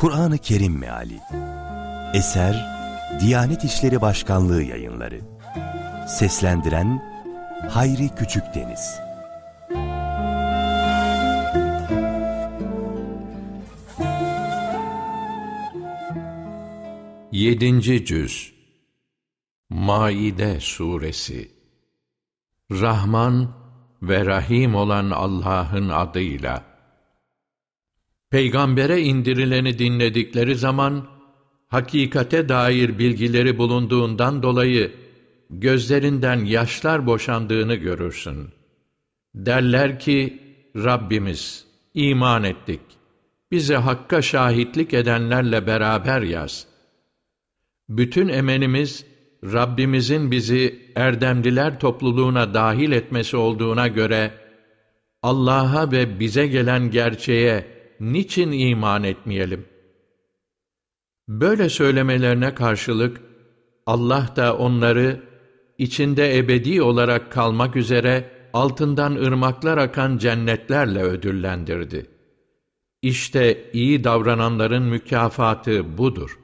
Kur'an-ı Kerim Meali. Eser Diyanet İşleri Başkanlığı Yayınları. Seslendiren Hayri Küçükdeniz Yedinci Cüz. Maide Suresi. Rahman ve Rahim olan Allah'ın adıyla Peygambere indirileni dinledikleri zaman, hakikate dair bilgileri bulunduğundan dolayı, gözlerinden yaşlar boşandığını görürsün. Derler ki, Rabbimiz, iman ettik. Bize hakka şahitlik edenlerle beraber yaz. Bütün emenimiz, Rabbimizin bizi erdemliler topluluğuna dahil etmesi olduğuna göre, Allah'a ve bize gelen gerçeğe, niçin iman etmeyelim? Böyle söylemelerine karşılık Allah da onları içinde ebedi olarak kalmak üzere altından ırmaklar akan cennetlerle ödüllendirdi. İşte iyi davrananların mükafatı budur.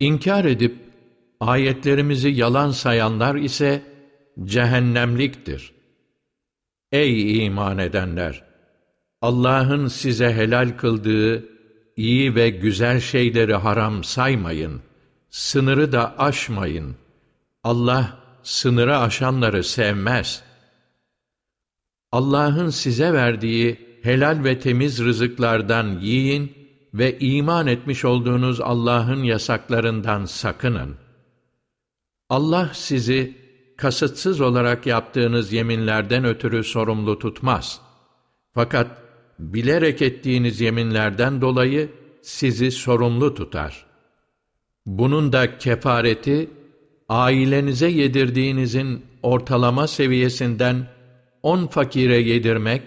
İnkar edip ayetlerimizi yalan sayanlar ise cehennemliktir. Ey iman edenler! Allah'ın size helal kıldığı iyi ve güzel şeyleri haram saymayın. Sınırı da aşmayın. Allah sınırı aşanları sevmez. Allah'ın size verdiği helal ve temiz rızıklardan yiyin ve iman etmiş olduğunuz Allah'ın yasaklarından sakının. Allah sizi kasıtsız olarak yaptığınız yeminlerden ötürü sorumlu tutmaz. Fakat bilerek ettiğiniz yeminlerden dolayı sizi sorumlu tutar. Bunun da kefareti, ailenize yedirdiğinizin ortalama seviyesinden on fakire yedirmek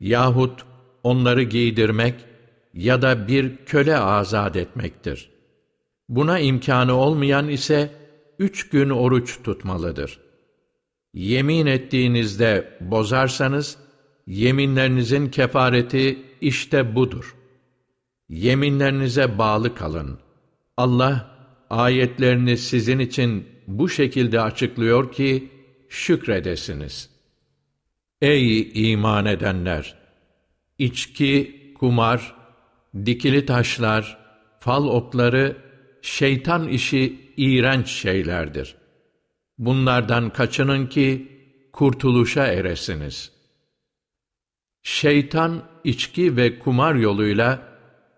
yahut onları giydirmek ya da bir köle azat etmektir. Buna imkanı olmayan ise üç gün oruç tutmalıdır. Yemin ettiğinizde bozarsanız, Yeminlerinizin kefareti işte budur. Yeminlerinize bağlı kalın. Allah ayetlerini sizin için bu şekilde açıklıyor ki şükredesiniz. Ey iman edenler! İçki, kumar, dikili taşlar, fal okları, şeytan işi iğrenç şeylerdir. Bunlardan kaçının ki kurtuluşa eresiniz.'' Şeytan içki ve kumar yoluyla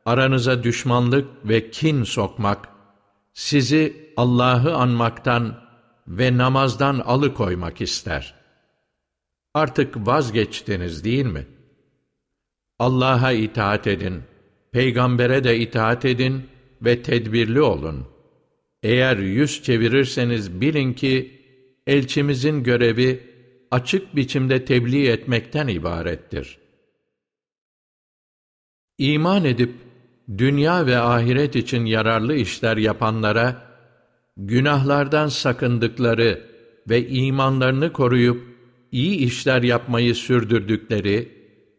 aranıza düşmanlık ve kin sokmak, sizi Allah'ı anmaktan ve namazdan alıkoymak ister. Artık vazgeçtiniz değil mi? Allah'a itaat edin, peygambere de itaat edin ve tedbirli olun. Eğer yüz çevirirseniz bilin ki, elçimizin görevi, açık biçimde tebliğ etmekten ibarettir. İman edip dünya ve ahiret için yararlı işler yapanlara günahlardan sakındıkları ve imanlarını koruyup iyi işler yapmayı sürdürdükleri,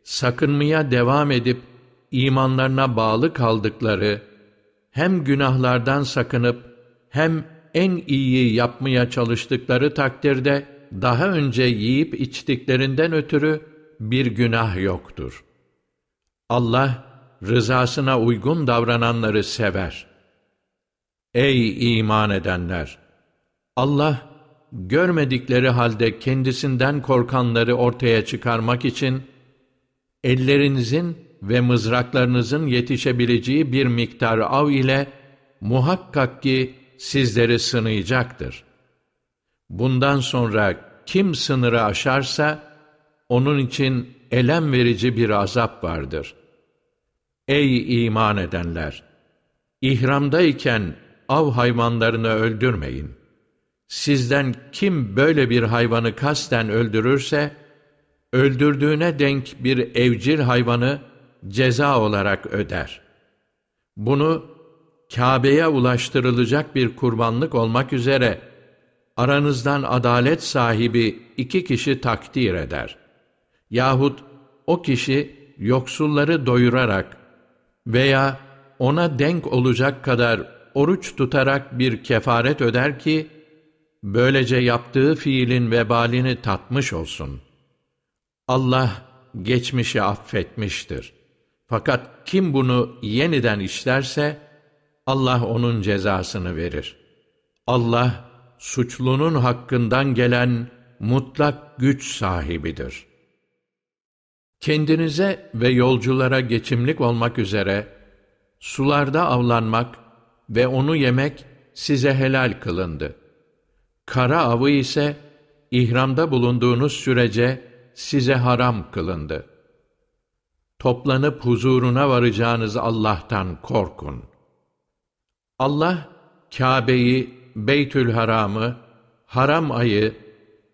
sakınmaya devam edip imanlarına bağlı kaldıkları, hem günahlardan sakınıp hem en iyi yapmaya çalıştıkları takdirde daha önce yiyip içtiklerinden ötürü bir günah yoktur. Allah rızasına uygun davrananları sever. Ey iman edenler! Allah görmedikleri halde kendisinden korkanları ortaya çıkarmak için ellerinizin ve mızraklarınızın yetişebileceği bir miktar av ile muhakkak ki sizleri sınayacaktır. Bundan sonra kim sınırı aşarsa, onun için elem verici bir azap vardır. Ey iman edenler! İhramdayken av hayvanlarını öldürmeyin. Sizden kim böyle bir hayvanı kasten öldürürse, öldürdüğüne denk bir evcil hayvanı ceza olarak öder. Bunu Kabe'ye ulaştırılacak bir kurbanlık olmak üzere aranızdan adalet sahibi iki kişi takdir eder. Yahut o kişi yoksulları doyurarak veya ona denk olacak kadar oruç tutarak bir kefaret öder ki, böylece yaptığı fiilin vebalini tatmış olsun. Allah geçmişi affetmiştir. Fakat kim bunu yeniden işlerse, Allah onun cezasını verir. Allah, suçlunun hakkından gelen mutlak güç sahibidir. Kendinize ve yolculara geçimlik olmak üzere, sularda avlanmak ve onu yemek size helal kılındı. Kara avı ise, ihramda bulunduğunuz sürece size haram kılındı. Toplanıp huzuruna varacağınız Allah'tan korkun. Allah, Kabe'yi, Beytül Haram'ı, haram ayı,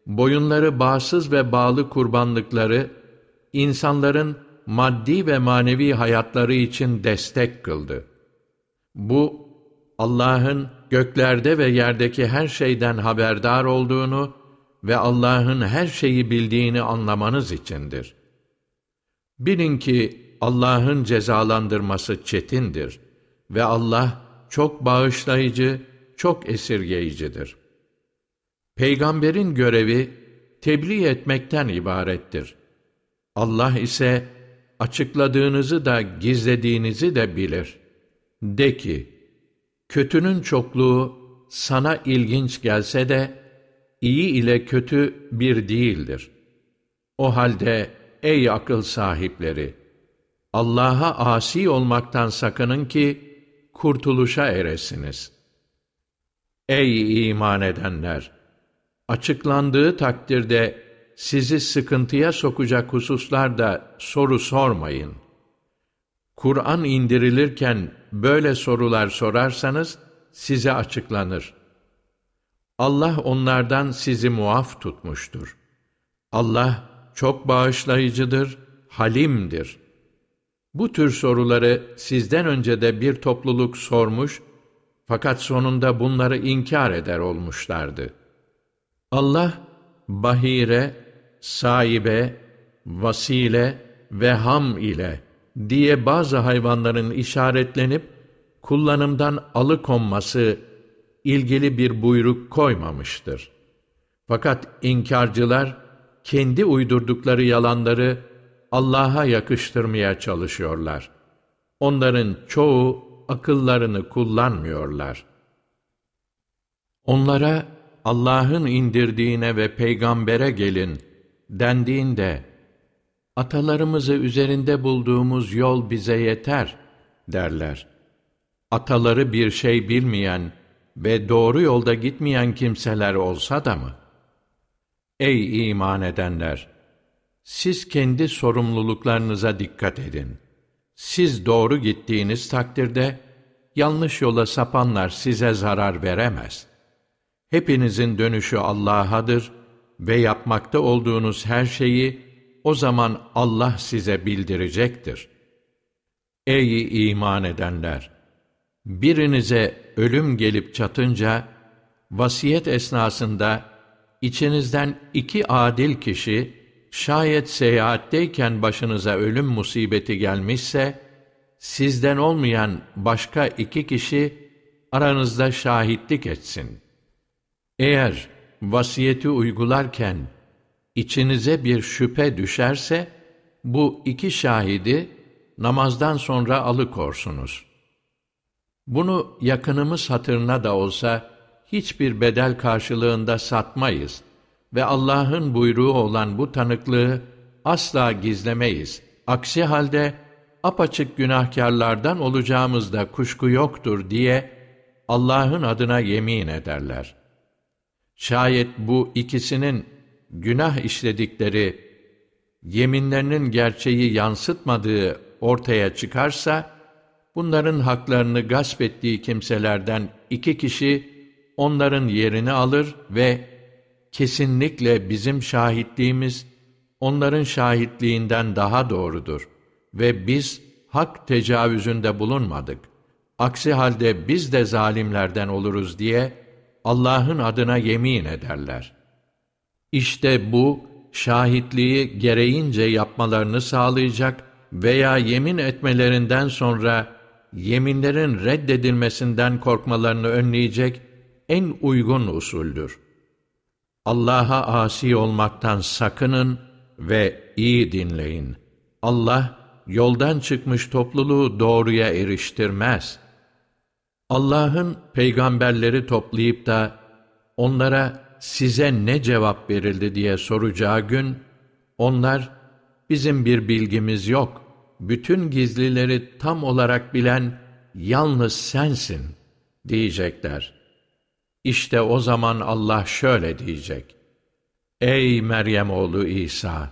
boyunları bağsız ve bağlı kurbanlıkları, insanların maddi ve manevi hayatları için destek kıldı. Bu, Allah'ın göklerde ve yerdeki her şeyden haberdar olduğunu ve Allah'ın her şeyi bildiğini anlamanız içindir. Bilin ki Allah'ın cezalandırması çetindir ve Allah çok bağışlayıcı, çok esirgeyicidir. Peygamberin görevi tebliğ etmekten ibarettir. Allah ise açıkladığınızı da gizlediğinizi de bilir. De ki, kötünün çokluğu sana ilginç gelse de, iyi ile kötü bir değildir. O halde ey akıl sahipleri, Allah'a asi olmaktan sakının ki, kurtuluşa eresiniz. Ey iman edenler! Açıklandığı takdirde sizi sıkıntıya sokacak hususlarda soru sormayın. Kur'an indirilirken böyle sorular sorarsanız size açıklanır. Allah onlardan sizi muaf tutmuştur. Allah çok bağışlayıcıdır, halimdir. Bu tür soruları sizden önce de bir topluluk sormuş fakat sonunda bunları inkar eder olmuşlardı. Allah, bahire, sahibe, vasile ve ham ile diye bazı hayvanların işaretlenip kullanımdan alıkonması ilgili bir buyruk koymamıştır. Fakat inkarcılar kendi uydurdukları yalanları Allah'a yakıştırmaya çalışıyorlar. Onların çoğu akıllarını kullanmıyorlar. Onlara Allah'ın indirdiğine ve peygambere gelin dendiğinde atalarımızı üzerinde bulduğumuz yol bize yeter derler. Ataları bir şey bilmeyen ve doğru yolda gitmeyen kimseler olsa da mı? Ey iman edenler! Siz kendi sorumluluklarınıza dikkat edin. Siz doğru gittiğiniz takdirde, yanlış yola sapanlar size zarar veremez. Hepinizin dönüşü Allah'adır ve yapmakta olduğunuz her şeyi o zaman Allah size bildirecektir. Ey iman edenler! Birinize ölüm gelip çatınca, vasiyet esnasında içinizden iki adil kişi, şayet seyahatteyken başınıza ölüm musibeti gelmişse, sizden olmayan başka iki kişi aranızda şahitlik etsin. Eğer vasiyeti uygularken içinize bir şüphe düşerse, bu iki şahidi namazdan sonra alıkorsunuz. Bunu yakınımız hatırına da olsa, hiçbir bedel karşılığında satmayız ve Allah'ın buyruğu olan bu tanıklığı asla gizlemeyiz. Aksi halde apaçık günahkarlardan olacağımızda kuşku yoktur diye Allah'ın adına yemin ederler. Şayet bu ikisinin günah işledikleri, yeminlerinin gerçeği yansıtmadığı ortaya çıkarsa, bunların haklarını gasp ettiği kimselerden iki kişi onların yerini alır ve kesinlikle bizim şahitliğimiz onların şahitliğinden daha doğrudur ve biz hak tecavüzünde bulunmadık. Aksi halde biz de zalimlerden oluruz diye Allah'ın adına yemin ederler. İşte bu şahitliği gereğince yapmalarını sağlayacak veya yemin etmelerinden sonra yeminlerin reddedilmesinden korkmalarını önleyecek en uygun usuldür. Allah'a asi olmaktan sakının ve iyi dinleyin. Allah, yoldan çıkmış topluluğu doğruya eriştirmez. Allah'ın peygamberleri toplayıp da onlara size ne cevap verildi diye soracağı gün, onlar bizim bir bilgimiz yok. Bütün gizlileri tam olarak bilen yalnız sensin diyecekler. İşte o zaman Allah şöyle diyecek. Ey Meryem oğlu İsa!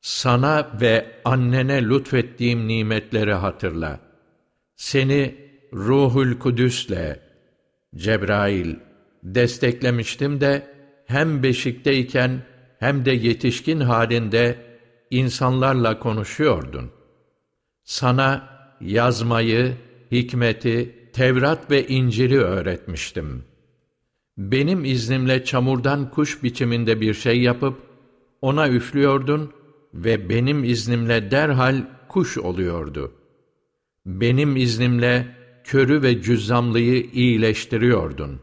Sana ve annene lütfettiğim nimetleri hatırla. Seni Ruhul Kudüs'le, Cebrail, desteklemiştim de hem beşikteyken hem de yetişkin halinde insanlarla konuşuyordun. Sana yazmayı, hikmeti, Tevrat ve İncil'i öğretmiştim. Benim iznimle çamurdan kuş biçiminde bir şey yapıp, ona üflüyordun ve benim iznimle derhal kuş oluyordu. Benim iznimle körü ve cüzzamlıyı iyileştiriyordun.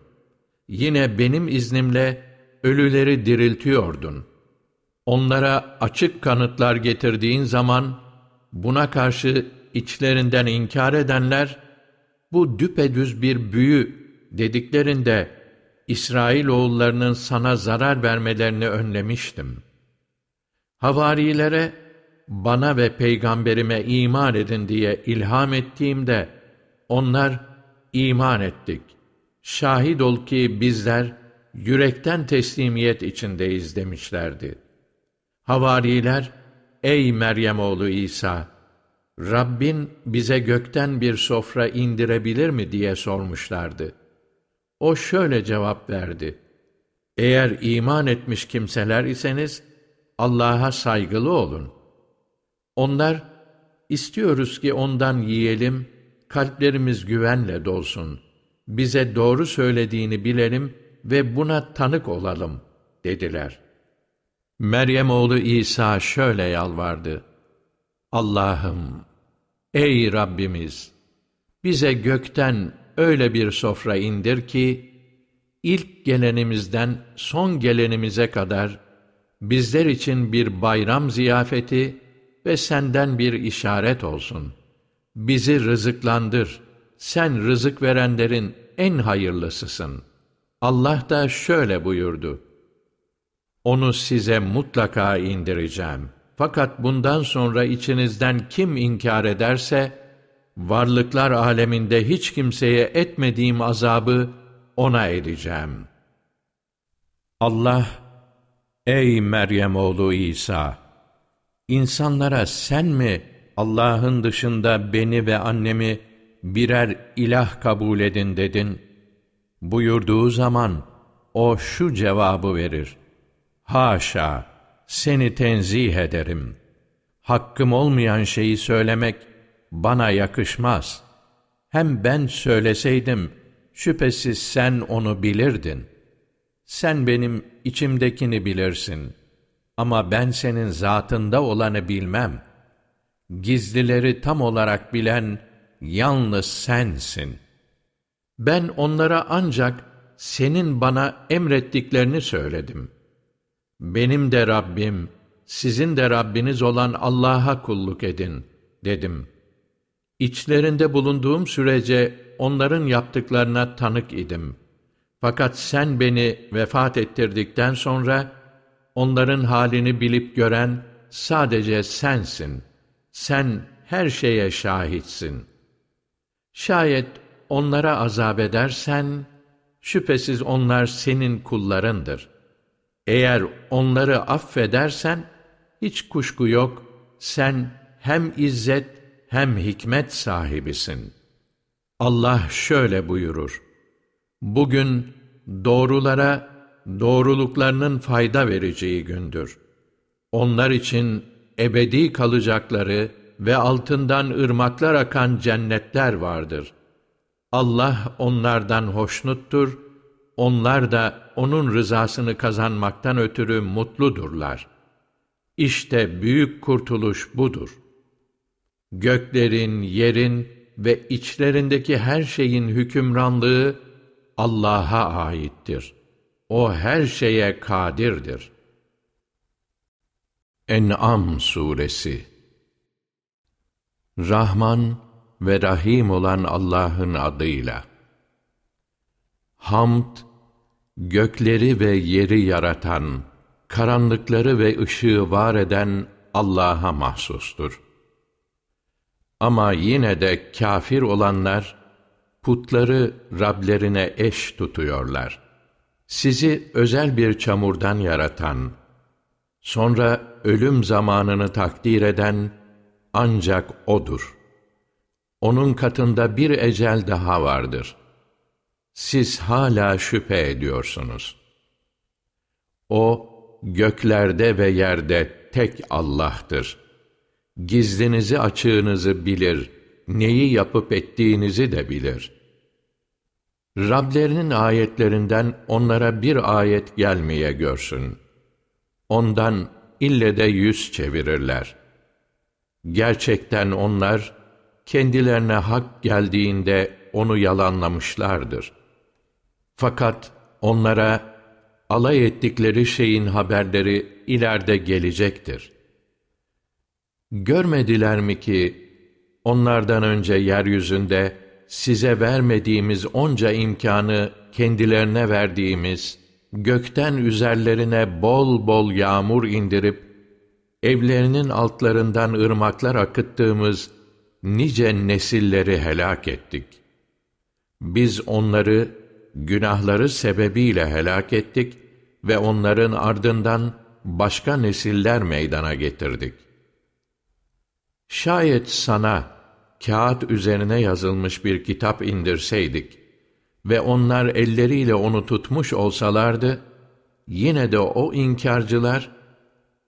Yine benim iznimle ölüleri diriltiyordun. Onlara açık kanıtlar getirdiğin zaman, buna karşı içlerinden inkar edenler, bu düpedüz bir büyü dediklerinde, İsrail oğullarının sana zarar vermelerini önlemiştim. Havarilere, bana ve peygamberime iman edin diye ilham ettiğimde, onlar iman ettik. Şahit ol ki bizler yürekten teslimiyet içindeyiz demişlerdi. Havariler, ey Meryem oğlu İsa, Rabbin bize gökten bir sofra indirebilir mi diye sormuşlardı. O şöyle cevap verdi. Eğer iman etmiş kimseler iseniz, Allah'a saygılı olun. Onlar, istiyoruz ki ondan yiyelim, kalplerimiz güvenle dolsun. Bize doğru söylediğini bilelim ve buna tanık olalım, dediler. Meryem oğlu İsa şöyle yalvardı. Allah'ım, ey Rabbimiz, bize gökten öyle bir sofra indir ki, ilk gelenimizden son gelenimize kadar bizler için bir bayram ziyafeti ve senden bir işaret olsun. Bizi rızıklandır. Sen rızık verenlerin en hayırlısısın. Allah da şöyle buyurdu. Onu size mutlaka indireceğim. Fakat bundan sonra içinizden kim inkar ederse, varlıklar aleminde hiç kimseye etmediğim azabı ona edeceğim. Allah, ey Meryem oğlu İsa, insanlara sen mi Allah'ın dışında beni ve annemi birer ilah kabul edin dedin? Buyurduğu zaman o şu cevabı verir. Haşa, seni tenzih ederim. Hakkım olmayan şeyi söylemek bana yakışmaz. Hem ben söyleseydim, şüphesiz sen onu bilirdin. Sen benim içimdekini bilirsin. Ama ben senin zatında olanı bilmem. Gizlileri tam olarak bilen yalnız sensin. Ben onlara ancak senin bana emrettiklerini söyledim. Benim de Rabbim, sizin de Rabbiniz olan Allah'a kulluk edin, dedim.'' İçlerinde bulunduğum sürece onların yaptıklarına tanık idim. Fakat sen beni vefat ettirdikten sonra onların halini bilip gören sadece sensin. Sen her şeye şahitsin. Şayet onlara azap edersen, şüphesiz onlar senin kullarındır. Eğer onları affedersen, hiç kuşku yok, sen hem izzet hem hikmet sahibisin. Allah şöyle buyurur. Bugün doğrulara doğruluklarının fayda vereceği gündür. Onlar için ebedi kalacakları ve altından ırmaklar akan cennetler vardır. Allah onlardan hoşnuttur, onlar da O'nun rızasını kazanmaktan ötürü mutludurlar. İşte büyük kurtuluş budur.'' Göklerin, yerin ve içlerindeki her şeyin hükümranlığı Allah'a aittir. O her şeye kadirdir. En'am suresi Rahman ve Rahim olan Allah'ın adıyla. Hamd, gökleri ve yeri yaratan, karanlıkları ve ışığı var eden Allah'a mahsustur. Ama yine de kafir olanlar, putları Rablerine eş tutuyorlar. Sizi özel bir çamurdan yaratan, sonra ölüm zamanını takdir eden ancak O'dur. Onun katında bir ecel daha vardır. Siz hala şüphe ediyorsunuz. O, göklerde ve yerde tek Allah'tır. Gizlinizi açığınızı bilir, neyi yapıp ettiğinizi de bilir. Rablerinin ayetlerinden onlara bir ayet gelmeye görsün. Ondan ille de yüz çevirirler. Gerçekten onlar, kendilerine hak geldiğinde onu yalanlamışlardır. Fakat onlara alay ettikleri şeyin haberleri ileride gelecektir. Görmediler mi ki onlardan önce yeryüzünde size vermediğimiz onca imkanı kendilerine verdiğimiz, gökten üzerlerine bol bol yağmur indirip, evlerinin altlarından ırmaklar akıttığımız nice nesilleri helak ettik. Biz onları günahları sebebiyle helak ettik ve onların ardından başka nesiller meydana getirdik. Şayet sana kağıt üzerine yazılmış bir kitap indirseydik ve onlar elleriyle onu tutmuş olsalardı, yine de o inkarcılar,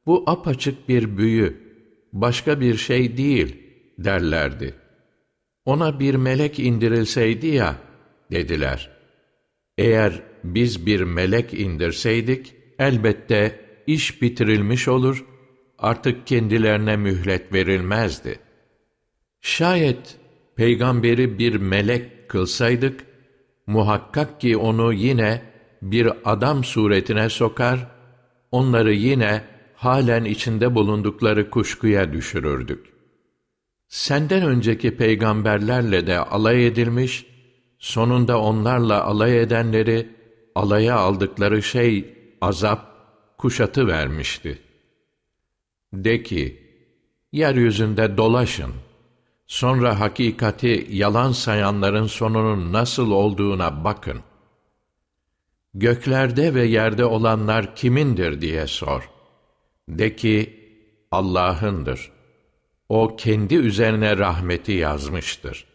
bu apaçık bir büyü, başka bir şey değil derlerdi. Ona bir melek indirilseydi ya, dediler. Eğer biz bir melek indirseydik, elbette iş bitirilmiş olur, artık kendilerine mühlet verilmezdi. Şayet peygamberi bir melek kılsaydık, muhakkak ki onu yine bir adam suretine sokar, onları yine halen içinde bulundukları kuşkuya düşürürdük. Senden önceki peygamberlerle de alay edilmiş, sonunda onlarla alay edenleri alaya aldıkları şey azap, kuşatı vermişti. De ki, yeryüzünde dolaşın, sonra hakikati yalan sayanların sonunun nasıl olduğuna bakın. Göklerde ve yerde olanlar kimindir diye sor. De ki, Allah'ındır. O kendi üzerine rahmeti yazmıştır.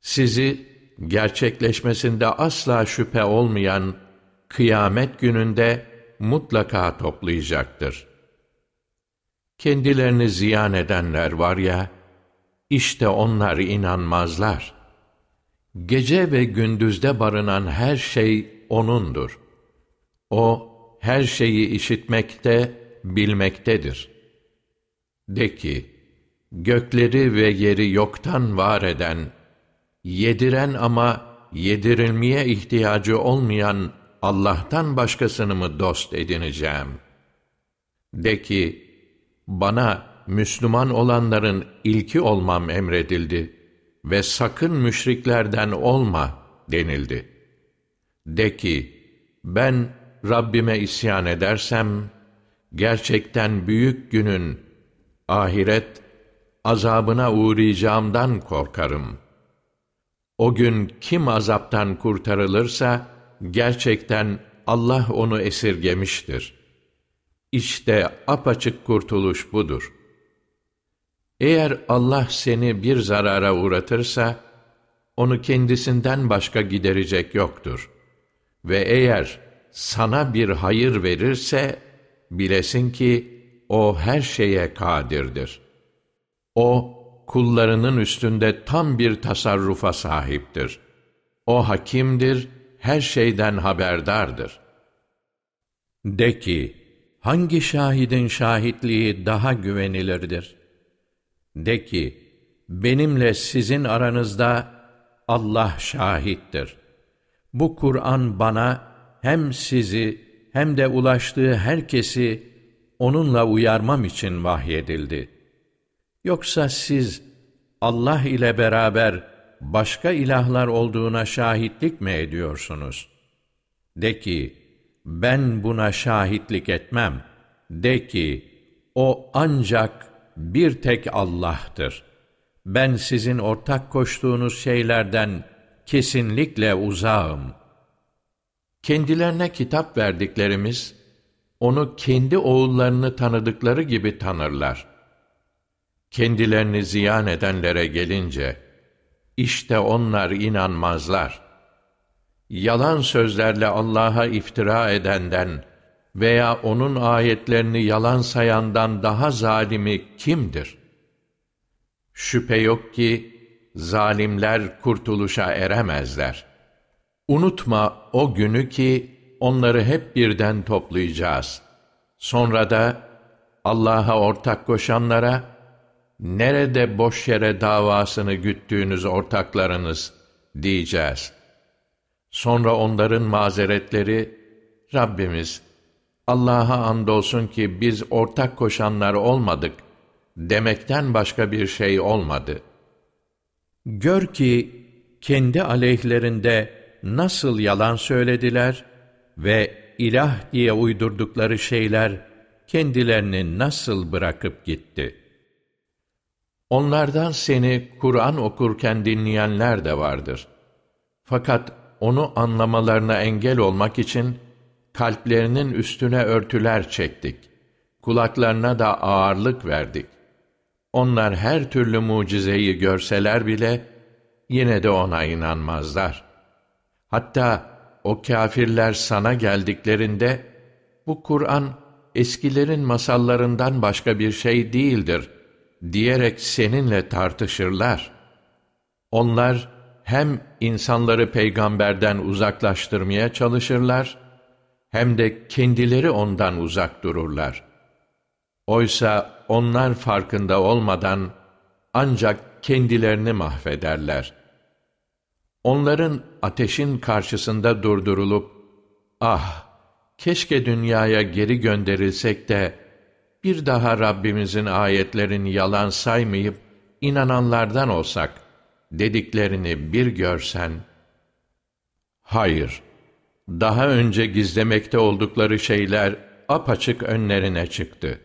Sizi gerçekleşmesinde asla şüphe olmayan kıyamet gününde mutlaka toplayacaktır. Kendilerini ziyan edenler var ya, işte onlar inanmazlar. Gece ve gündüzde barınan her şey O'nundur. O, her şeyi işitmekte, bilmektedir. De ki, gökleri ve yeri yoktan var eden, yediren ama yedirilmeye ihtiyacı olmayan Allah'tan başkasını mı dost edineceğim? De ki, bana Müslüman olanların ilki olmam emredildi ve sakın müşriklerden olma denildi. De ki, ben Rabbime isyan edersem, gerçekten büyük günün, ahiret, azabına uğrayacağımdan korkarım. O gün kim azaptan kurtarılırsa, gerçekten Allah onu esirgemiştir. İşte apaçık kurtuluş budur. Eğer Allah seni bir zarara uğratırsa, onu kendisinden başka giderecek yoktur. Ve eğer sana bir hayır verirse, bilesin ki o her şeye kadirdir. O, kullarının üstünde tam bir tasarrufa sahiptir. O hakimdir, her şeyden haberdardır. De ki, hangi şahidin şahitliği daha güvenilirdir? De ki, benimle sizin aranızda Allah şahittir. Bu Kur'an bana hem sizi hem de ulaştığı herkesi onunla uyarmam için vahyedildi. Yoksa siz Allah ile beraber başka ilahlar olduğuna şahitlik mi ediyorsunuz? De ki, ben buna şahitlik etmem. De ki, o ancak bir tek Allah'tır. Ben sizin ortak koştuğunuz şeylerden kesinlikle uzağım. Kendilerine kitap verdiklerimiz, onu kendi oğullarını tanıdıkları gibi tanırlar. Kendilerini ziyan edenlere gelince, işte onlar inanmazlar. Yalan sözlerle Allah'a iftira edenden veya O'nun ayetlerini yalan sayandan daha zalimi kimdir? Şüphe yok ki, zalimler kurtuluşa eremezler. Unutma o günü ki, onları hep birden toplayacağız. Sonra da Allah'a ortak koşanlara, nerede boş yere davasını güttüğünüz ortaklarınız diyeceğiz. Sonra onların mazeretleri, Rabbimiz, Allah'a andolsun ki biz ortak koşanlar olmadık demekten başka bir şey olmadı. Gör ki kendi aleyhlerinde nasıl yalan söylediler ve ilah diye uydurdukları şeyler kendilerini nasıl bırakıp gitti. Onlardan seni Kur'an okurken dinleyenler de vardır. Fakat onu anlamalarına engel olmak için kalplerinin üstüne örtüler çektik. Kulaklarına da ağırlık verdik. Onlar her türlü mucizeyi görseler bile yine de ona inanmazlar. Hatta o kâfirler sana geldiklerinde bu Kur'an eskilerin masallarından başka bir şey değildir diyerek seninle tartışırlar. Onlar hem insanları peygamberden uzaklaştırmaya çalışırlar hem de kendileri ondan uzak dururlar. Oysa onlar farkında olmadan ancak kendilerini mahvederler. Onların ateşin karşısında durdurulup, ah, keşke dünyaya geri gönderilsek de, bir daha Rabbimizin ayetlerini yalan saymayıp, inananlardan olsak, dediklerini bir görsen, hayır, daha önce gizlemekte oldukları şeyler apaçık önlerine çıktı.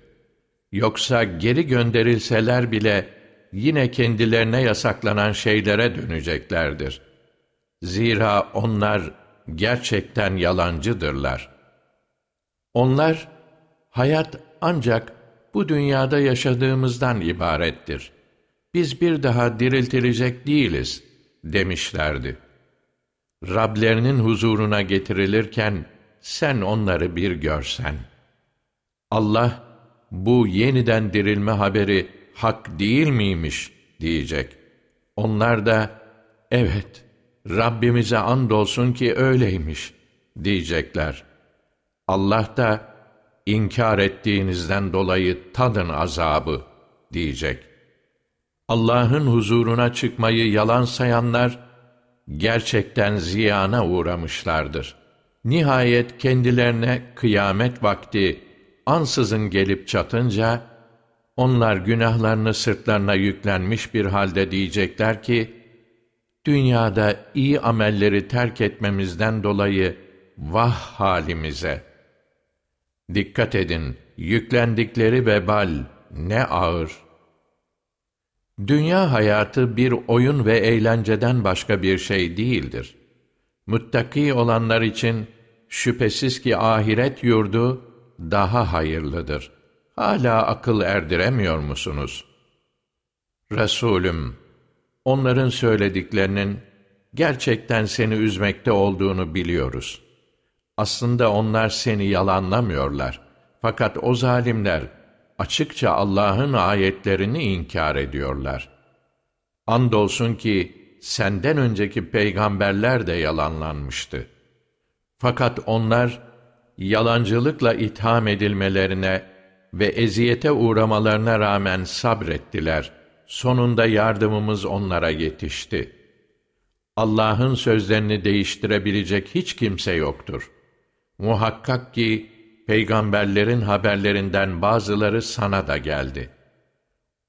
Yoksa geri gönderilseler bile yine kendilerine yasaklanan şeylere döneceklerdir. Zira onlar gerçekten yalancıdırlar. Onlar, hayat ancak bu dünyada yaşadığımızdan ibarettir. Biz bir daha diriltilecek değiliz, demişlerdi. Rablerinin huzuruna getirilirken, sen onları bir görsen. Allah, bu yeniden dirilme haberi hak değil miymiş diyecek. Onlar da, evet, Rabbimize andolsun ki öyleymiş diyecekler. Allah da inkar ettiğinizden dolayı tadın azabı diyecek. Allah'ın huzuruna çıkmayı yalan sayanlar gerçekten ziyana uğramışlardır. Nihayet kendilerine kıyamet vakti ansızın gelip çatınca onlar günahlarını sırtlarına yüklenmiş bir halde diyecekler ki dünyada iyi amelleri terk etmemizden dolayı vah halimize. Dikkat edin, yüklendikleri vebal ne ağır. Dünya hayatı bir oyun ve eğlenceden başka bir şey değildir. Muttaki olanlar için şüphesiz ki ahiret yurdu daha hayırlıdır. Hala akıl erdiremiyor musunuz? Resulüm, Onların söylediklerinin gerçekten seni üzmekte olduğunu biliyoruz. Aslında onlar seni yalanlamıyorlar. Fakat o zalimler açıkça Allah'ın ayetlerini inkar ediyorlar. Andolsun ki senden önceki peygamberler de yalanlanmıştı. Fakat onlar yalancılıkla itham edilmelerine ve eziyete uğramalarına rağmen sabrettiler sonunda yardımımız onlara yetişti. Allah'ın sözlerini değiştirebilecek hiç kimse yoktur. Muhakkak ki peygamberlerin haberlerinden bazıları sana da geldi.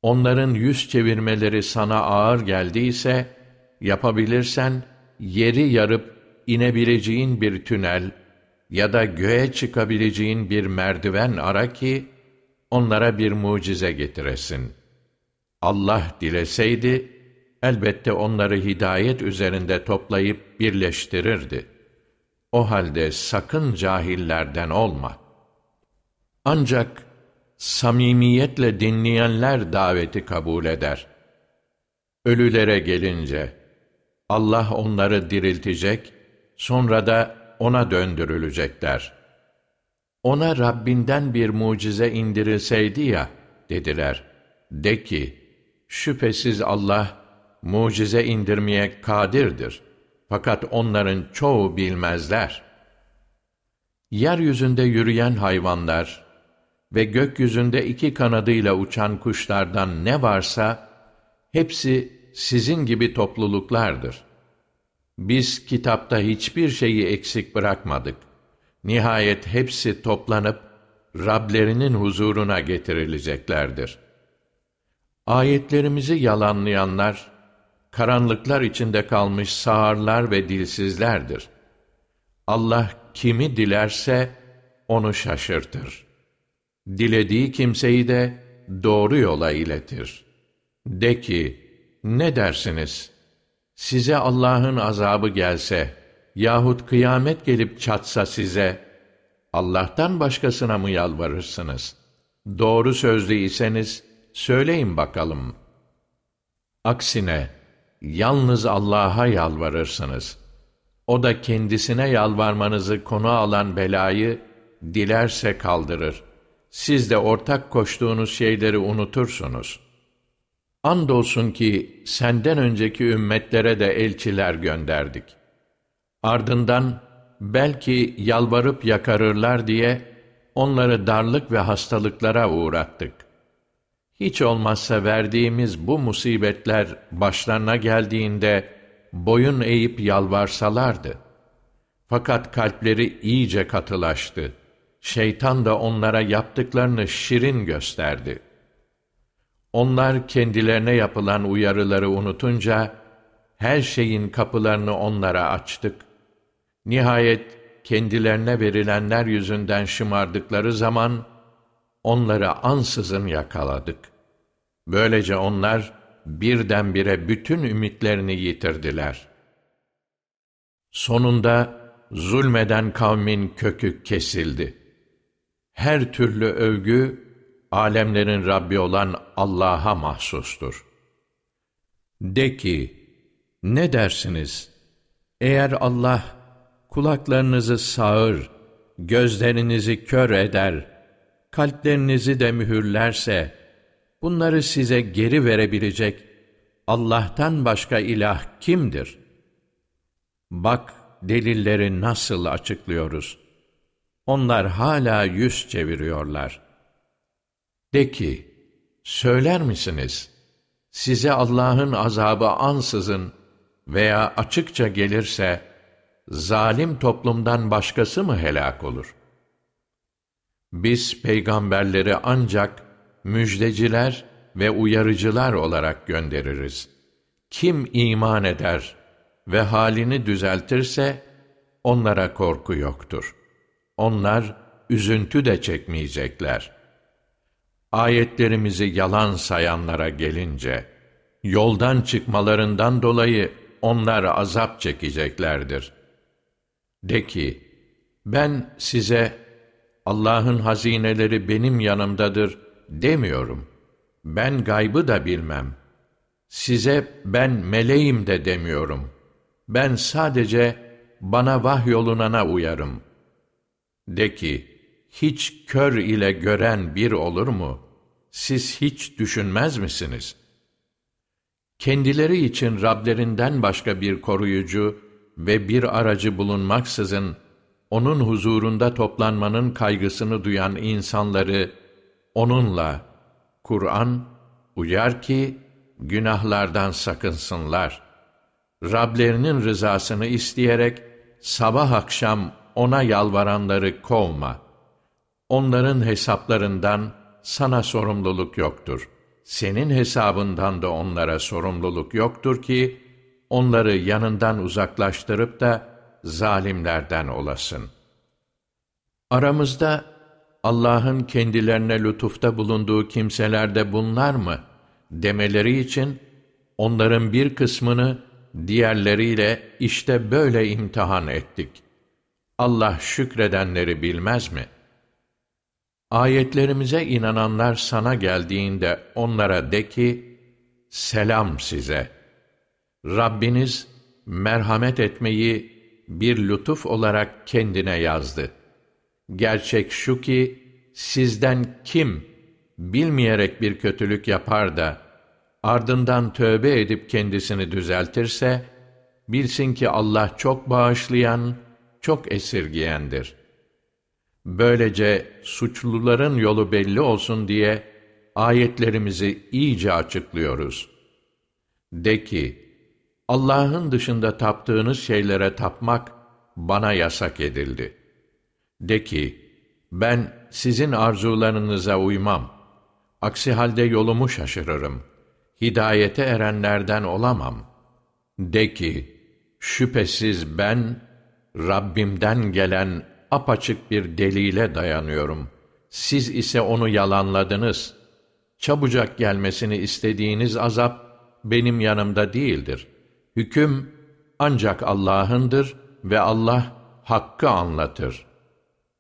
Onların yüz çevirmeleri sana ağır geldiyse, yapabilirsen yeri yarıp inebileceğin bir tünel ya da göğe çıkabileceğin bir merdiven ara ki, onlara bir mucize getiresin. Allah dileseydi, elbette onları hidayet üzerinde toplayıp birleştirirdi. O halde sakın cahillerden olma. Ancak samimiyetle dinleyenler daveti kabul eder. Ölülere gelince, Allah onları diriltecek, sonra da O'na döndürülecekler. Ona Rabbinden bir mucize indirilseydi ya, dediler. De ki, şüphesiz Allah, mucize indirmeye kadirdir. Fakat onların çoğu bilmezler. Yeryüzünde yürüyen hayvanlar ve gökyüzünde iki kanadıyla uçan kuşlardan ne varsa, hepsi sizin gibi topluluklardır. Biz kitapta hiçbir şeyi eksik bırakmadık. Nihayet hepsi toplanıp Rablerinin huzuruna getirileceklerdir. Ayetlerimizi yalanlayanlar, karanlıklar içinde kalmış sağırlar ve dilsizlerdir. Allah kimi dilerse onu şaşırtır. Dilediği kimseyi de doğru yola iletir. De ki, ne dersiniz? Size Allah'ın azabı gelse yahut kıyamet gelip çatsa size, Allah'tan başkasına mı yalvarırsınız? Doğru sözlü iseniz, söyleyin bakalım. Aksine, yalnız Allah'a yalvarırsınız. O da kendisine yalvarmanızı konu alan belayı dilerse kaldırır. Siz de ortak koştuğunuz şeyleri unutursunuz. Andolsun ki senden önceki ümmetlere de elçiler gönderdik. Ardından belki yalvarıp yakarırlar diye onları darlık ve hastalıklara uğrattık. Hiç olmazsa verdiğimiz bu musibetler başlarına geldiğinde boyun eğip yalvarsalardı. Fakat kalpleri iyice katılaştı. Şeytan da onlara yaptıklarını şirin gösterdi. Onlar kendilerine yapılan uyarıları unutunca, her şeyin kapılarını onlara açtık. Nihayet kendilerine verilenler yüzünden şımardıkları zaman, onları ansızın yakaladık. Böylece onlar birdenbire bütün ümitlerini yitirdiler. Sonunda zulmeden kavmin kökü kesildi. Her türlü övgü, alemlerin Rabbi olan Allah'a mahsustur. De ki, ne dersiniz? Eğer Allah kulaklarınızı sağır, gözlerinizi kör eder, kalplerinizi de mühürlerse, bunları size geri verebilecek Allah'tan başka ilah kimdir? Bak delilleri nasıl açıklıyoruz. Onlar hala yüz çeviriyorlar. De ki, söyler misiniz? Size Allah'ın azabı ansızın veya açıkça gelirse, zalim toplumdan başkası mı helak olur? Biz peygamberleri ancak müjdeciler ve uyarıcılar olarak göndeririz. Kim iman eder ve halini düzeltirse, onlara korku yoktur. Onlar üzüntü de çekmeyecekler.'' ayetlerimizi yalan sayanlara gelince, yoldan çıkmalarından dolayı onlar azap çekeceklerdir. De ki, ben size Allah'ın hazineleri benim yanımdadır demiyorum. Ben gaybı da bilmem. Size ben meleğim de demiyorum. Ben sadece bana vahyolunana uyarım. De ki, hiç kör ile gören bir olur mu? Siz hiç düşünmez misiniz? Kendileri için Rablerinden başka bir koruyucu ve bir aracı bulunmaksızın, onun huzurunda toplanmanın kaygısını duyan insanları, onunla, Kur'an, uyar ki, günahlardan sakınsınlar. Rablerinin rızasını isteyerek sabah akşam ona yalvaranları kovma. Onların hesaplarından sana sorumluluk yoktur. Senin hesabından da onlara sorumluluk yoktur ki, onları yanından uzaklaştırıp da zalimlerden olasın. Aramızda Allah'ın kendilerine lütufta bulunduğu kimseler de bunlar mı demeleri için onların bir kısmını diğerleriyle işte böyle imtihan ettik. Allah şükredenleri bilmez mi? Ayetlerimize inananlar sana geldiğinde onlara de ki, selam size. Rabbiniz merhamet etmeyi bir lütuf olarak kendine yazdı. Gerçek şu ki, sizden kim bilmeyerek bir kötülük yapar da, ardından tövbe edip kendisini düzeltirse, bilsin ki Allah çok bağışlayan, çok esirgiyendir. Böylece suçluların yolu belli olsun diye ayetlerimizi iyice açıklıyoruz. De ki, Allah'ın dışında taptığınız şeylere tapmak bana yasak edildi. De ki, ben sizin arzularınıza uymam. Aksi halde yolumu şaşırırım. Hidayete erenlerden olamam. De ki, şüphesiz ben, Rabbimden gelen apaçık bir delile dayanıyorum. Siz ise onu yalanladınız. Çabucak gelmesini istediğiniz azap benim yanımda değildir. Hüküm ancak Allah'ındır ve Allah hakkı anlatır.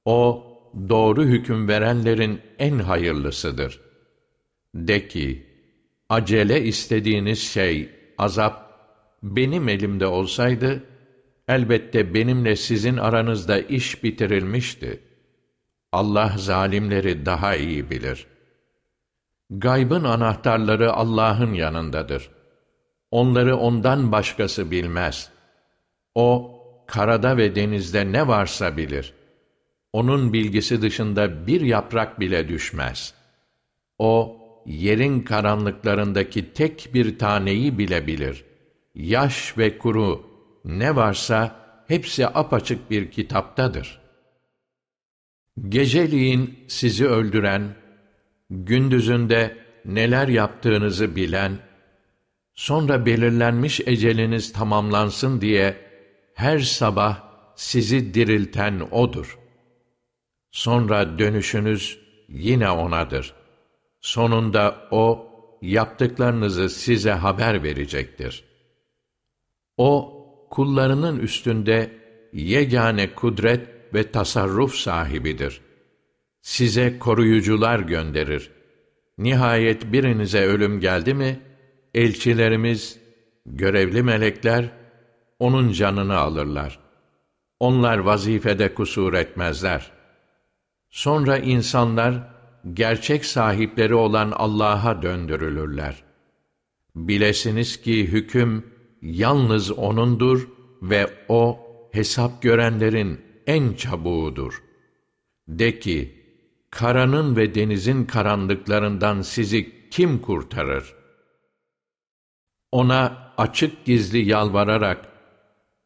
O, doğru hüküm verenlerin en hayırlısıdır. De ki, acele istediğiniz şey, azap, benim elimde olsaydı, elbette benimle sizin aranızda iş bitirilmişti. Allah zalimleri daha iyi bilir. Gaybın anahtarları Allah'ın yanındadır. Onları ondan başkası bilmez. O, karada ve denizde ne varsa bilir. Onun bilgisi dışında bir yaprak bile düşmez. O, yerin karanlıklarındaki tek bir taneyi bile bilir. Yaş ve kuru, ne varsa hepsi apaçık bir kitaptadır. Geceliğin sizi öldüren, gündüzünde neler yaptığınızı bilen, sonra belirlenmiş eceliniz tamamlansın diye her sabah sizi dirilten O'dur. Sonra dönüşünüz yine O'nadır. Sonunda O, yaptıklarınızı size haber verecektir. O, kullarının üstünde yegane kudret ve tasarruf sahibidir. Size koruyucular gönderir. Nihayet birinize ölüm geldi mi, elçilerimiz, görevli melekler, onun canını alırlar. Onlar vazifede kusur etmezler. Sonra insanlar, gerçek sahipleri olan Allah'a döndürülürler. Bilesiniz ki hüküm, yalnız O'nundur ve O, hesap görenlerin en çabuğudur. De ki, karanın ve denizin karanlıklarından sizi kim kurtarır? Ona açık gizli yalvararak,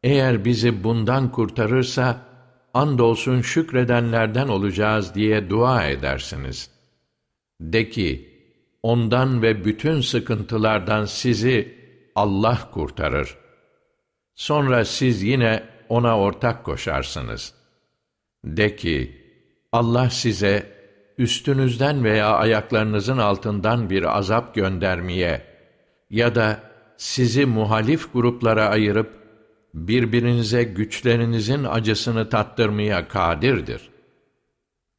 eğer bizi bundan kurtarırsa, andolsun şükredenlerden olacağız diye dua edersiniz. De ki, ondan ve bütün sıkıntılardan sizi Allah kurtarır. Sonra siz yine ona ortak koşarsınız. De ki, Allah size üstünüzden veya ayaklarınızın altından bir azap göndermeye ya da sizi muhalif gruplara ayırıp birbirinize güçlerinizin acısını tattırmaya kadirdir.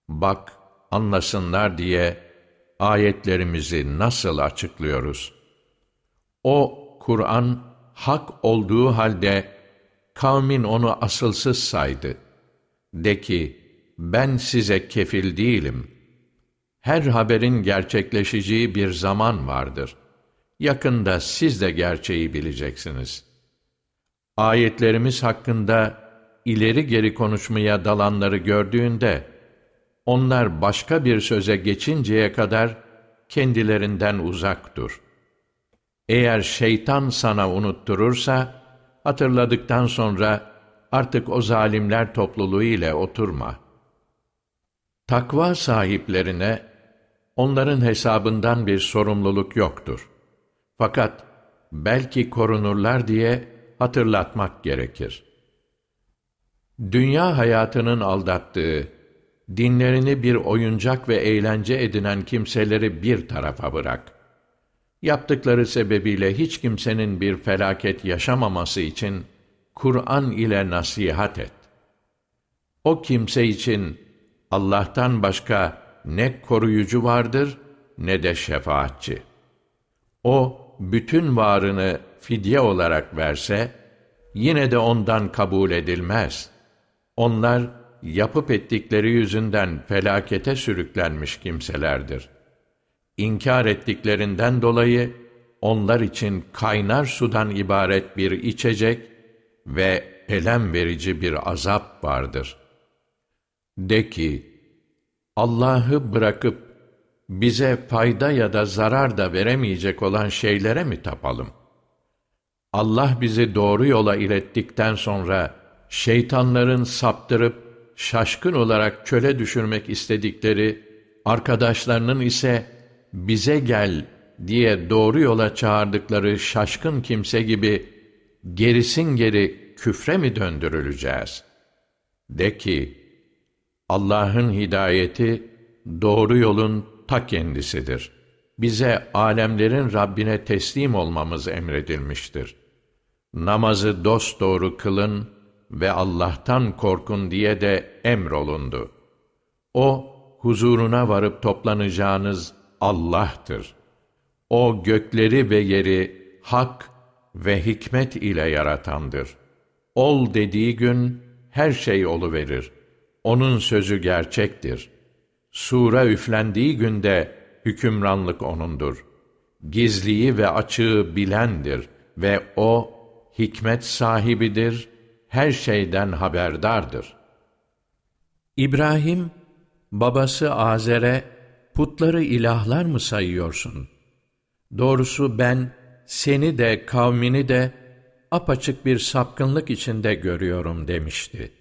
Bak, anlasınlar diye ayetlerimizi nasıl açıklıyoruz? O Kur'an hak olduğu halde kavmin onu asılsız saydı. De ki, ben size kefil değilim. Her haberin gerçekleşeceği bir zaman vardır. Yakında siz de gerçeği bileceksiniz. Ayetlerimiz hakkında ileri geri konuşmaya dalanları gördüğünde, onlar başka bir söze geçinceye kadar kendilerinden uzak dur. Eğer şeytan sana unutturursa, hatırladıktan sonra artık o zalimler topluluğu ile oturma. Takva sahiplerine onların hesabından bir sorumluluk yoktur. Fakat belki korunurlar diye hatırlatmak gerekir. Dünya hayatının aldattığı, dinlerini bir oyuncak ve eğlence edinen kimseleri bir tarafa bırak. Yaptıkları sebebiyle hiç kimsenin bir felaket yaşamaması için Kur'an ile nasihat et. O kimse için Allah'tan başka ne koruyucu vardır ne de şefaatçi. O bütün varını fidye olarak verse yine de ondan kabul edilmez. Onlar yapıp ettikleri yüzünden felakete sürüklenmiş kimselerdir. İnkar ettiklerinden dolayı onlar için kaynar sudan ibaret bir içecek ve elem verici bir azap vardır. De ki, Allah'ı bırakıp bize fayda ya da zarar da veremeyecek olan şeylere mi tapalım? Allah bizi doğru yola ilettikten sonra şeytanların saptırıp şaşkın olarak çöle düşürmek istedikleri, arkadaşlarının ise bize gel diye doğru yola çağırdıkları şaşkın kimse gibi gerisin geri küfre mi döndürüleceğiz? De ki, Allah'ın hidayeti doğru yolun ta kendisidir. Bize alemlerin Rabbine teslim olmamız emredilmiştir. Namazı dosdoğru kılın ve Allah'tan korkun diye de emrolundu. O, huzuruna varıp toplanacağınız Allah'tır. O gökleri ve yeri hak ve hikmet ile yaratandır. Ol dediği gün her şey olu verir. Onun sözü gerçektir. Sura üflendiği günde hükümranlık O'nundur. Gizliyi ve açığı bilendir ve O hikmet sahibidir, her şeyden haberdardır. İbrahim, babası Azer'e, putları ilahlar mı sayıyorsun? Doğrusu ben, seni de kavmini de apaçık bir sapkınlık içinde görüyorum demişti.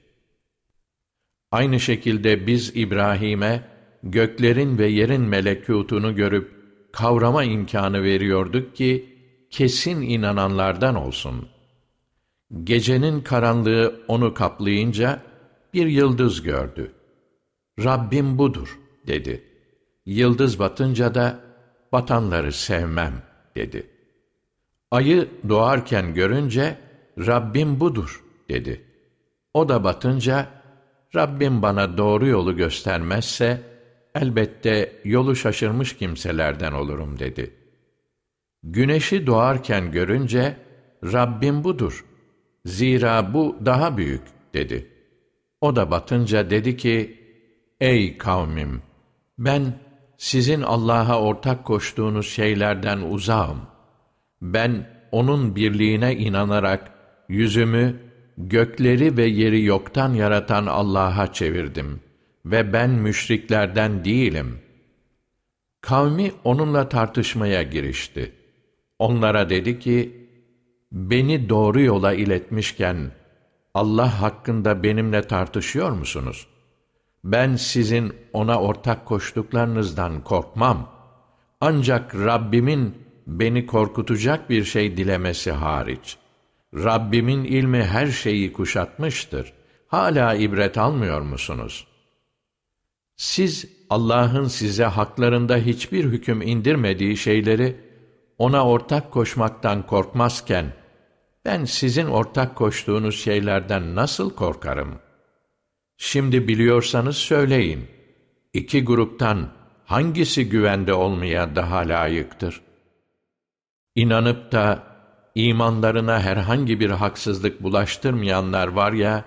Aynı şekilde biz İbrahim'e göklerin ve yerin melekutunu görüp kavrama imkanı veriyorduk ki kesin inananlardan olsun. Gecenin karanlığı onu kaplayınca bir yıldız gördü. Rabbim budur dedi. Yıldız batınca da batanları sevmem dedi. Ayı doğarken görünce Rabbim budur dedi. O da batınca Rabbim bana doğru yolu göstermezse elbette yolu şaşırmış kimselerden olurum dedi. Güneşi doğarken görünce Rabbim budur. Zira bu daha büyük dedi. O da batınca dedi ki, Ey kavmim! Ben sizin Allah'a ortak koştuğunuz şeylerden uzağım. Ben O'nun birliğine inanarak yüzümü gökleri ve yeri yoktan yaratan Allah'a çevirdim ve ben müşriklerden değilim. Kavmi onunla tartışmaya girişti. Onlara dedi ki, beni doğru yola iletmişken, Allah hakkında benimle tartışıyor musunuz? Ben sizin ona ortak koştuklarınızdan korkmam. Ancak Rabbimin beni korkutacak bir şey dilemesi hariç. Rabbimin ilmi her şeyi kuşatmıştır. Hala ibret almıyor musunuz? Siz Allah'ın size haklarında hiçbir hüküm indirmediği şeyleri ona ortak koşmaktan korkmazken ben sizin ortak koştuğunuz şeylerden nasıl korkarım? Şimdi biliyorsanız söyleyin. İki gruptan hangisi güvende olmaya daha layıktır? İnanıp da imanlarına herhangi bir haksızlık bulaştırmayanlar var ya,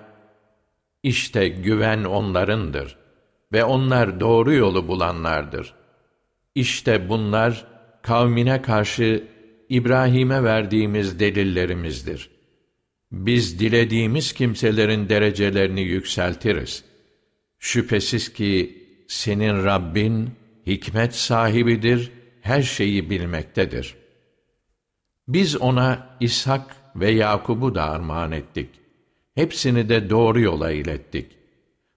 işte güven onlarındır ve onlar doğru yolu bulanlardır. İşte bunlar kavmine karşı İbrahim'e verdiğimiz delillerimizdir. Biz dilediğimiz kimselerin derecelerini yükseltiriz. Şüphesiz ki senin Rabbin hikmet sahibidir, her şeyi bilmektedir.'' Biz ona İshak ve Yakub'u da armağan ettik. Hepsini de doğru yola ilettik.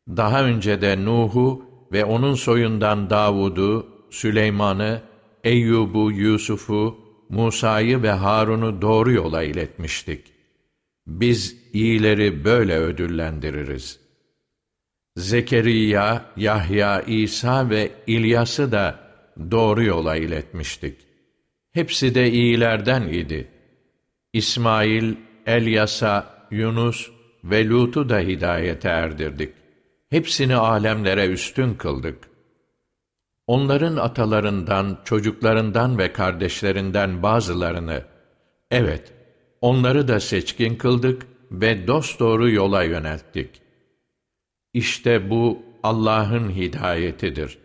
Daha önce de Nuh'u ve onun soyundan Davud'u, Süleyman'ı, Eyyub'u, Yusuf'u, Musa'yı ve Harun'u doğru yola iletmiştik. Biz iyileri böyle ödüllendiririz. Zekeriya, Yahya, İsa ve İlyas'ı da doğru yola iletmiştik. Hepsi de iyilerden idi. İsmail, Elyas'a, Yunus ve Lut'u da hidayete erdirdik. Hepsini alemlere üstün kıldık. Onların atalarından, çocuklarından ve kardeşlerinden bazılarını, evet, onları da seçkin kıldık ve dosdoğru yola yönelttik. İşte bu Allah'ın hidayetidir.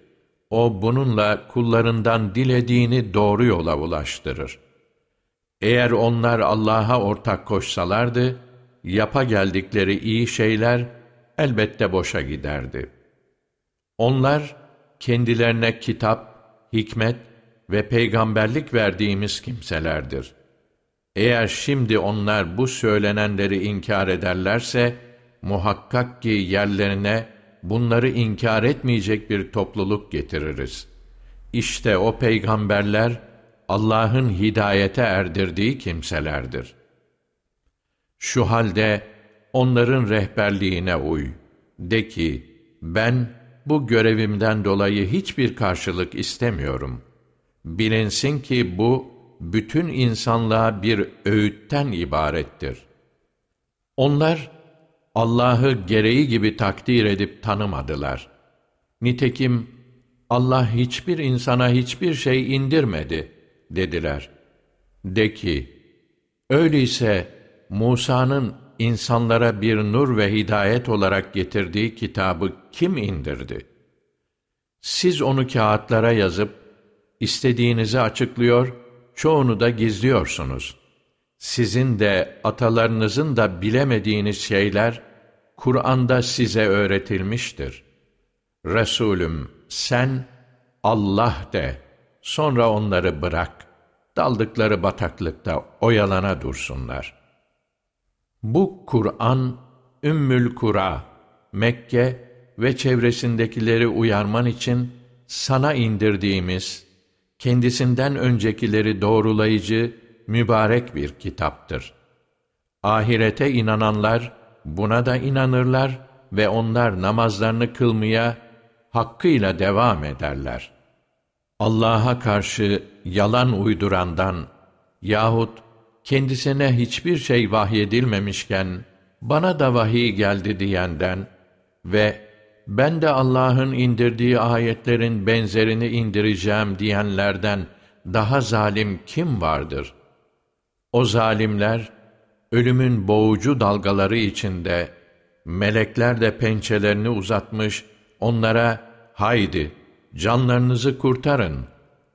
O bununla kullarından dilediğini doğru yola ulaştırır. Eğer onlar Allah'a ortak koşsalardı, yapa geldikleri iyi şeyler elbette boşa giderdi. Onlar, kendilerine kitap, hikmet ve peygamberlik verdiğimiz kimselerdir. Eğer şimdi onlar bu söylenenleri inkar ederlerse, muhakkak ki yerlerine bunları inkar etmeyecek bir topluluk getiririz. İşte o peygamberler, Allah'ın hidayete erdirdiği kimselerdir. Şu halde onların rehberliğine uy. De ki, ben bu görevimden dolayı hiçbir karşılık istemiyorum. Bilinsin ki bu, bütün insanlığa bir öğütten ibarettir. Onlar, Allah'ı gereği gibi takdir edip tanımadılar. Nitekim, Allah hiçbir insana hiçbir şey indirmedi, dediler. De ki, öyleyse Musa'nın insanlara bir nur ve hidayet olarak getirdiği kitabı kim indirdi? Siz onu kağıtlara yazıp, istediğinizi açıklıyor, çoğunu da gizliyorsunuz. Sizin de atalarınızın da bilemediğiniz şeyler, Kur'an'da size öğretilmiştir. Resulüm, sen Allah de, sonra onları bırak, daldıkları bataklıkta oyalana dursunlar.'' Bu Kur'an, Ümmül Kura, Mekke ve çevresindekileri uyarman için sana indirdiğimiz, kendisinden öncekileri doğrulayıcı, mübarek bir kitaptır. Ahirete inananlar buna da inanırlar ve onlar namazlarını kılmaya hakkıyla devam ederler. Allah'a karşı yalan uydurandan yahut kendisine hiçbir şey vahyedilmemişken, bana da vahiy geldi diyenden ve ben de Allah'ın indirdiği ayetlerin benzerini indireceğim diyenlerden daha zalim kim vardır? O zalimler, ölümün boğucu dalgaları içinde, melekler de pençelerini uzatmış, onlara, haydi, canlarınızı kurtarın,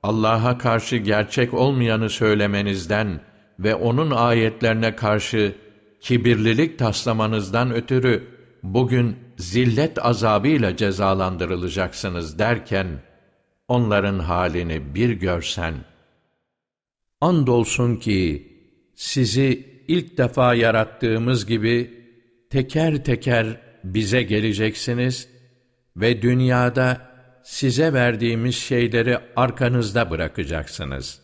Allah'a karşı gerçek olmayanı söylemenizden, ve onun ayetlerine karşı kibirlilik taslamanızdan ötürü bugün zillet azabıyla cezalandırılacaksınız derken onların halini bir görsen andolsun ki sizi ilk defa yarattığımız gibi teker teker bize geleceksiniz ve dünyada size verdiğimiz şeyleri arkanızda bırakacaksınız.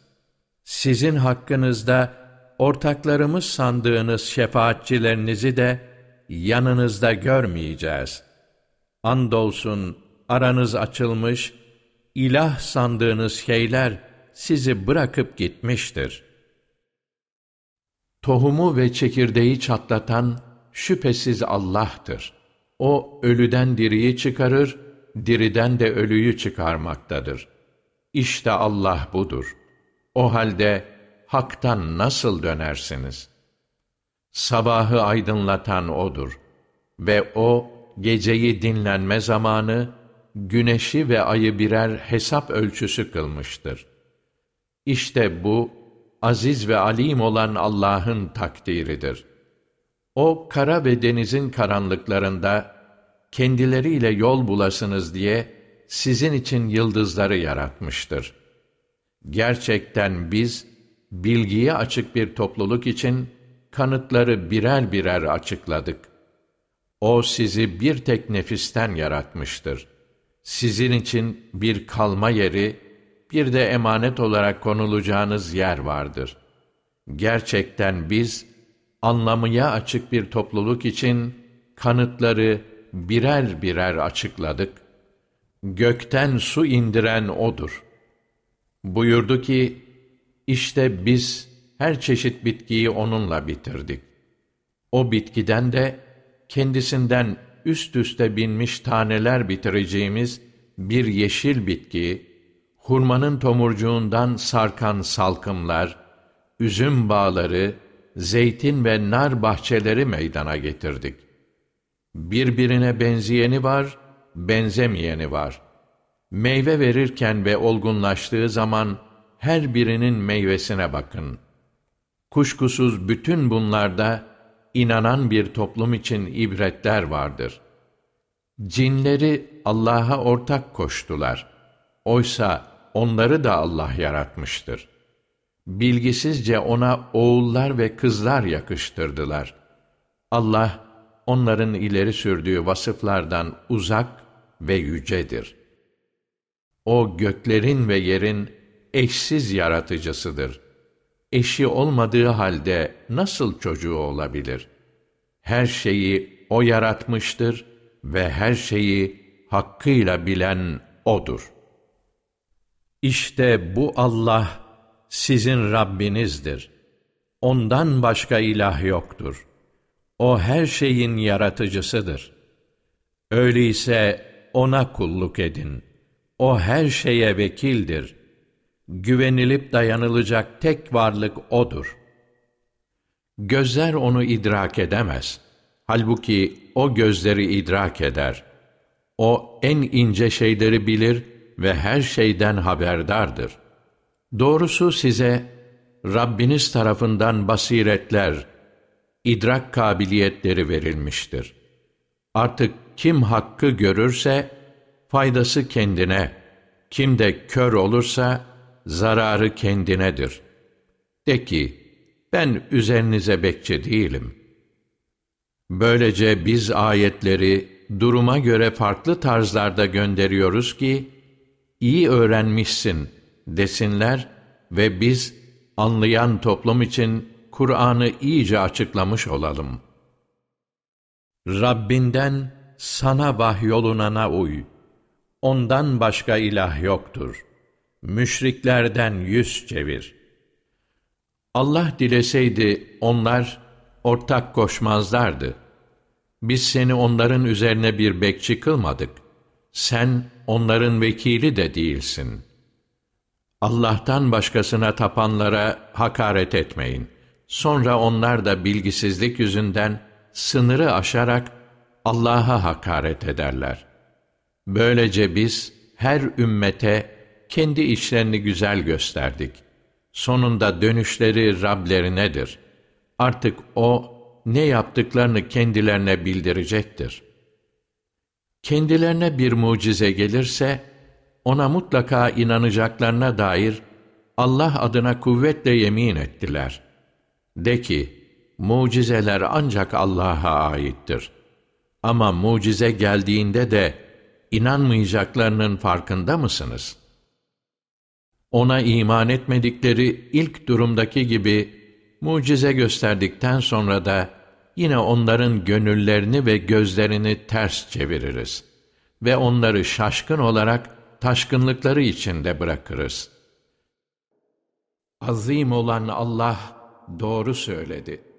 Sizin hakkınızda ortaklarımız sandığınız şefaatçilerinizi de yanınızda görmeyeceğiz. Andolsun aranız açılmış, ilah sandığınız şeyler sizi bırakıp gitmiştir. Tohumu ve çekirdeği çatlatan şüphesiz Allah'tır. O ölüden diriyi çıkarır, diriden de ölüyü çıkarmaktadır. İşte Allah budur. O halde haktan nasıl dönersiniz? Sabahı aydınlatan O'dur ve O, geceyi dinlenme zamanı, güneşi ve ayı birer hesap ölçüsü kılmıştır. İşte bu, aziz ve alim olan Allah'ın takdiridir. O, kara ve denizin karanlıklarında, kendileriyle yol bulasınız diye, sizin için yıldızları yaratmıştır. Gerçekten biz, bilgiye açık bir topluluk için kanıtları birer birer açıkladık. O sizi bir tek nefisten yaratmıştır. Sizin için bir kalma yeri, bir de emanet olarak konulacağınız yer vardır. Gerçekten biz, anlamaya açık bir topluluk için kanıtları birer birer açıkladık. Gökten su indiren O'dur. Buyurdu ki, işte biz her çeşit bitkiyi O'nunla bitirdik. O bitkiden de kendisinden üst üste binmiş taneler bitireceğimiz bir yeşil bitki, hurmanın tomurcuğundan sarkan salkımlar, üzüm bağları, zeytin ve nar bahçeleri meydana getirdik. Birbirine benzeyeni var, benzemeyeni var. Meyve verirken ve olgunlaştığı zaman her birinin meyvesine bakın. Kuşkusuz bütün bunlarda inanan bir toplum için ibretler vardır. Cinleri Allah'a ortak koştular. Oysa onları da Allah yaratmıştır. Bilgisizce ona oğullar ve kızlar yakıştırdılar. Allah, onların ileri sürdüğü vasıflardan uzak ve yücedir. O göklerin ve yerin eşsiz yaratıcısıdır. Eşi olmadığı halde nasıl çocuğu olabilir? Her şeyi O yaratmıştır ve her şeyi hakkıyla bilen O'dur. İşte bu Allah sizin Rabbinizdir. Ondan başka ilah yoktur.'' O her şeyin yaratıcısıdır. Öyleyse ona kulluk edin. O her şeye vekildir. Güvenilip dayanılacak tek varlık O'dur. Gözler onu idrak edemez. Halbuki O gözleri idrak eder. O en ince şeyleri bilir ve her şeyden haberdardır. Doğrusu size Rabbiniz tarafından basiretler, idrak kabiliyetleri verilmiştir. Artık kim hakkı görürse, faydası kendine, kim de kör olursa, zararı kendinedir. De ki, ben üzerinize bekçi değilim. Böylece biz ayetleri duruma göre farklı tarzlarda gönderiyoruz ki, iyi öğrenmişsin desinler ve biz anlayan toplum için Kur'an'ı iyice açıklamış olalım. Rabbinden sana vahyolunana uy. Ondan başka ilah yoktur. Müşriklerden yüz çevir. Allah dileseydi onlar ortak koşmazlardı. Biz seni onların üzerine bir bekçi kılmadık. Sen onların vekili de değilsin. Allah'tan başkasına tapanlara hakaret etmeyin. Sonra onlar da bilgisizlik yüzünden sınırı aşarak Allah'a hakaret ederler. Böylece biz her ümmete kendi işlerini güzel gösterdik. Sonunda dönüşleri Rablerinedir. Artık O ne yaptıklarını kendilerine bildirecektir. Kendilerine bir mucize gelirse, ona mutlaka inanacaklarına dair Allah adına kuvvetle yemin ettiler. De ki, mucizeler ancak Allah'a aittir. Ama mucize geldiğinde de inanmayacaklarının farkında mısınız? Ona iman etmedikleri ilk durumdaki gibi mucize gösterdikten sonra da yine onların gönüllerini ve gözlerini ters çeviririz ve onları şaşkın olarak taşkınlıkları içinde bırakırız. Azim olan Allah doğru söyledi.